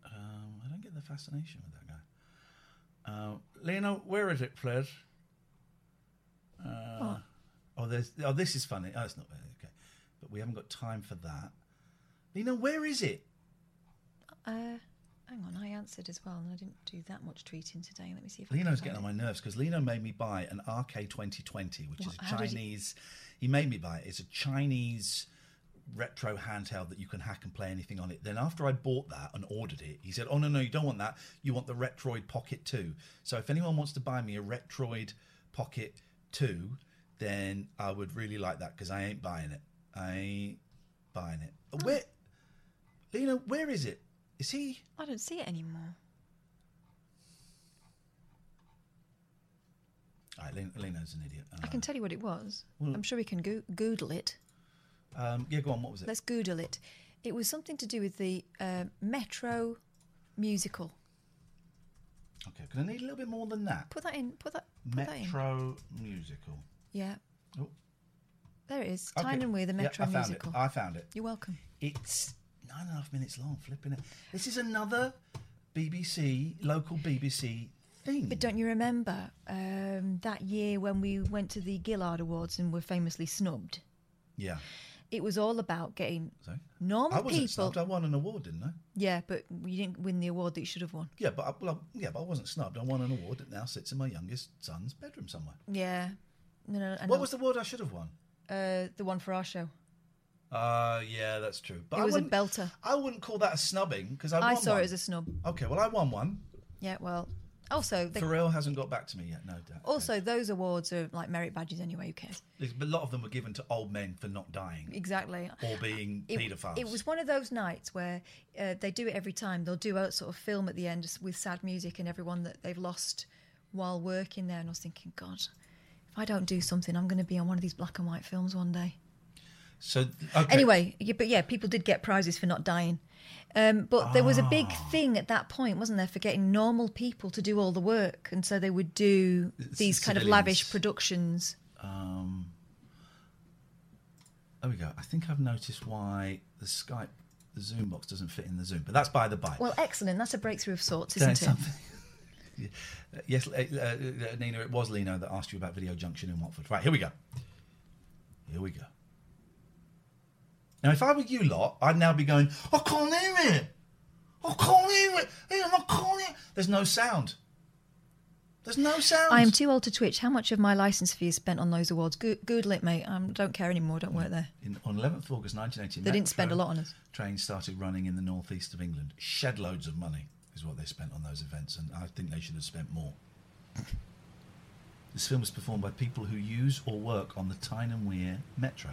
Um, I don't get the fascination with that guy. Uh, Leno, where is it, please? Uh, What? Oh, there's. Oh, this is funny. Oh, it's not we haven't got time for that. Lena, where is it? Uh, hang on, I answered as well, and I didn't do that much tweeting today. Let me see if Lino's getting on my nerves because Lino made me buy an RK2020, which is a How did he- Chinese. He... made me buy it. It's a Chinese retro handheld that you can hack and play anything on it. Then after I bought that and ordered it, he said, "Oh no, no, you don't want that. You want the Retroid Pocket 2." So if anyone wants to buy me a Retroid Pocket 2, then I would really like that because I ain't buying it. I ain't buying it. Oh. Where, Lena? Where is it? Is he? I don't see it anymore. All right, Lino's an idiot. I can tell you what it was. Well- I'm sure we can go- Goodle it. Um, yeah, go on. What was it? Let's Google it. It was something to do with the uh, Metro musical. Okay, because I need a little bit more than that. Put that in. Put that. Put that. Metro musical. Yeah. Oh. There it is. Okay. Tyne and Weir, the Metro I found musical. It. I found it. You're welcome. It's nine and a half minutes long. Flipping it. This is another BBC local BBC thing. But don't you remember um, that year when we went to the Gillard Awards and were famously snubbed? Yeah. It was all about getting Sorry? normal I wasn't people. snubbed. I won an award, didn't I? Yeah, but you didn't win the award that you should have won. Yeah, but I, well, I- yeah, but I wasn't snubbed. I won an award that now sits in my youngest son's bedroom somewhere. Yeah. No, no, I What was the award I should have won? Uh, the one for our show? Uh, yeah, that's true. But it I was a wouldn't- belter. I wouldn't call that a snubbing because I, I, won saw one. it as a snub. Okay, well, I won one. Yeah, well, also, they, Pharrell hasn't got back to me yet. No doubt. also those awards are like merit badges anyway. Who cares? A lot of them were given to old men for not dying Exactly. or being It, paedophiles. it was one of those nights where uh, they do it every time. They'll do a sort of film at the end with sad music and everyone that they've lost while working there. And I was thinking, God, if I don't do something, I'm going to be on one of these black and white films one day. So okay. Anyway, yeah, but yeah, people did get prizes for not dying. Um, but there was a big Ah. thing at that point, wasn't there, for getting normal people to do all the work, and so they would do these kind of lavish productions. Um, there we go. I think I've noticed why the Skype, the Zoom box doesn't fit in the Zoom, but that's by the by. Well, excellent. That's a breakthrough of sorts, isn't it? something- Yes, uh, Nina, it was Lino that asked you about Video Junction in Watford. Right, here we go. Here we go. Now, if I were you lot, I'd now be going, I can't hear it. I can't hear it. I can't hear it. There's no sound. There's no sound. I am too old to twitch. How much of my license fee is spent on those awards? Good, good lit, mate. I don't care anymore. Don't work there. In, on 11th August 1980, They didn't spend a lot on us. Trains started running in the northeast of England. Shed loads of money is what they spent on those events, and I think they should have spent more. This film was performed by people who use or work on the Tyne and Weir Metro.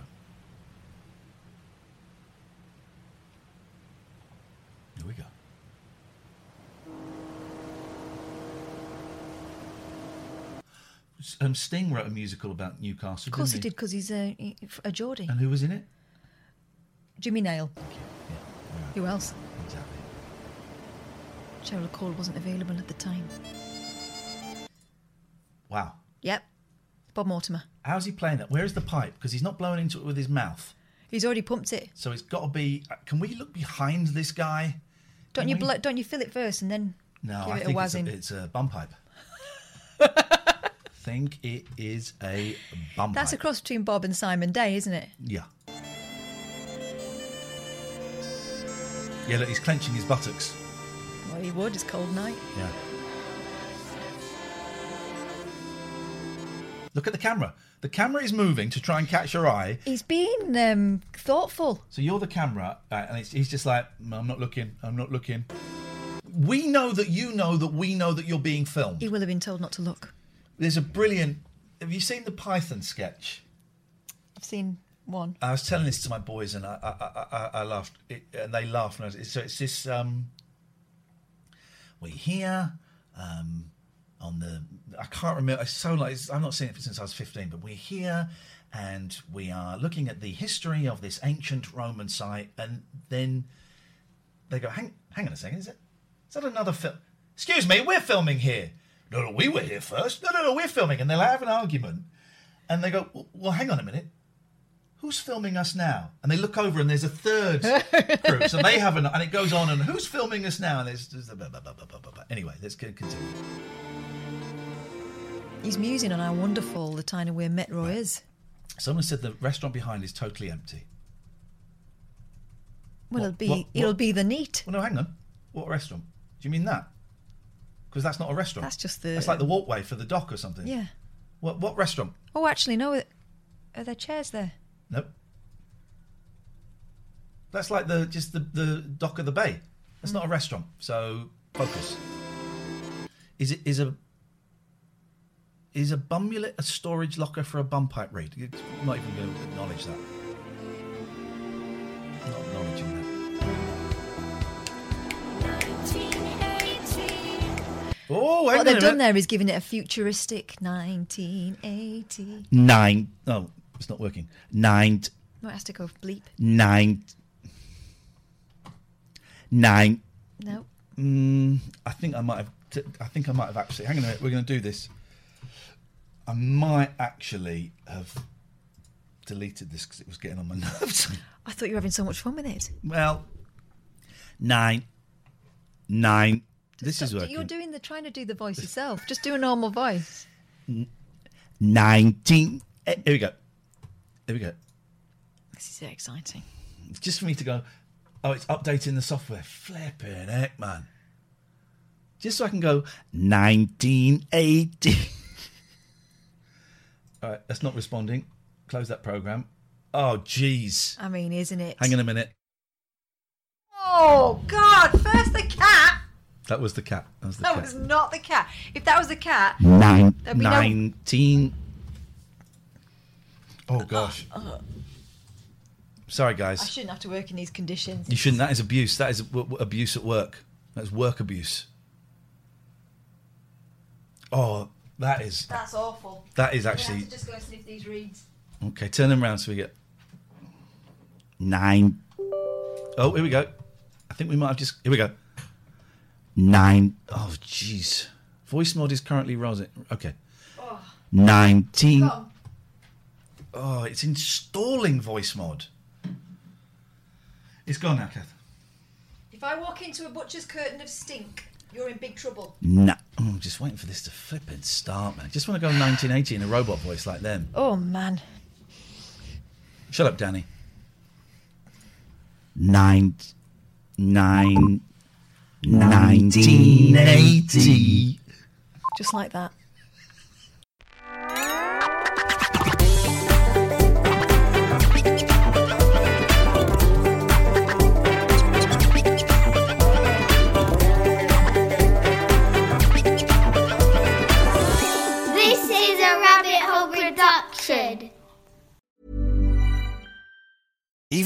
Here we go. Um, Sting wrote a musical about Newcastle. Of course he didn't did, because he's a, he- a Geordie. And who was in it? Jimmy Nail. Who else? Cheryl Cole wasn't available at the time. Wow. Yep. Bob Mortimer. How's he playing that? Where is the pipe? Because he's not blowing into it with his mouth. He's already pumped it. So it's got to be. uh, Can we look behind this guy? Don't Can you we- blow, don't you fill it first and then No, give I it a think it's a, it's a bum pipe. (laughs) think it is a bum That's a cross between Bob and Simon Day, isn't it? Yeah. Yeah, look, he's clenching his buttocks. Well, he would. It's cold night. Yeah. Look at the camera. The camera is moving to try and catch your eye. He's being um, thoughtful. So you're the camera, uh, and it's, he's just like, "Mm, I'm not looking, I'm not looking. We know that you know that we know that you're being filmed. He will have been told not to look. There's a brilliant. Have you seen the Python sketch? I've seen one. I was telling this to my boys, and I I, I, I, I laughed, it, and they laughed. And I was, so it's this. Um, we're here um, on the. I can't remember. It's so like I've not seen it since I was 15, but we're here, and we are looking at the history of this ancient Roman site, and then they go, "Hang, hang on a second, is it? Is that another film? Excuse me, we're filming here. No, no, we were here first. No, no, no, we're filming, and they'll have an argument, and they go, "Well, well hang on a minute." Who's filming us now? And they look over and there's a third (laughs) group. So they have an, and it goes on and who's filming us now? And there's, there's blah, blah, blah, blah, blah, blah, blah. anyway, let's continue. He's musing on how wonderful the Tyne and Weir Metro is. Someone said the restaurant behind is totally empty. Well, What- it'll be what- it'll what- be the neat. Well, no, hang on. What restaurant? Do you mean that? Because that's not a restaurant. That's just the- That's like the walkway for the dock or something. Yeah. What what restaurant? Oh, actually, no. Are there chairs there? Nope. That's like the just the, the dock of the bay. That's not a mm. restaurant. So focus. Is it is a is a bumulet a storage locker for a bum pipe read? You're not even going to acknowledge that. Not acknowledging that. Oh, what they've done there is giving it a futuristic 1980. Nine. Oh, it's not working. Nine. No, it has to go bleep. Nine. Nine. No. Mm, I think I might have. T- I think I might have actually. Hang on a minute. We're going to do this. I might actually have deleted this because it was getting on my (laughs) nerves. I thought you were having so much fun with it. well, nine, nine. This is working. You're doing the trying to do the voice yourself. Just do a normal voice. Nineteen. eh, Here we go. Here we go. This is exciting. Just for me to go. Oh, it's updating the software. Flipping heck, man. Just so I can go 1980. (laughs) All right, that's not responding. Close that program. Oh, jeez. I mean, isn't it? Hang on a minute. Oh God! First the cat. That was the cat. That was the That cat. was not the cat. If that was the cat, Nine, there'd be no- 19. Oh, gosh. Uh, uh. Sorry, guys. I shouldn't have to work in these conditions. You shouldn't. That is abuse. That is w- w- abuse at work. That's work abuse. Oh, that is. That's awful. That is actually- just go and sniff these reeds. Okay, turn them around so we get nine. Oh, here we go. I think we might have just. Here we go. Nine. Oh, jeez. Voice mod is currently rising. Okay. Oh. Nineteen. Oh, Oh, it's installing voice mod. It's gone now, Kath. If I walk into a butcher's curtain of stink, you're in big trouble. No, oh, I'm just waiting for this to flip and start, man. Just want to go 1980 in a robot voice like them. Oh man. Shut up, Danny. Nine, nine, 1980. Just like that.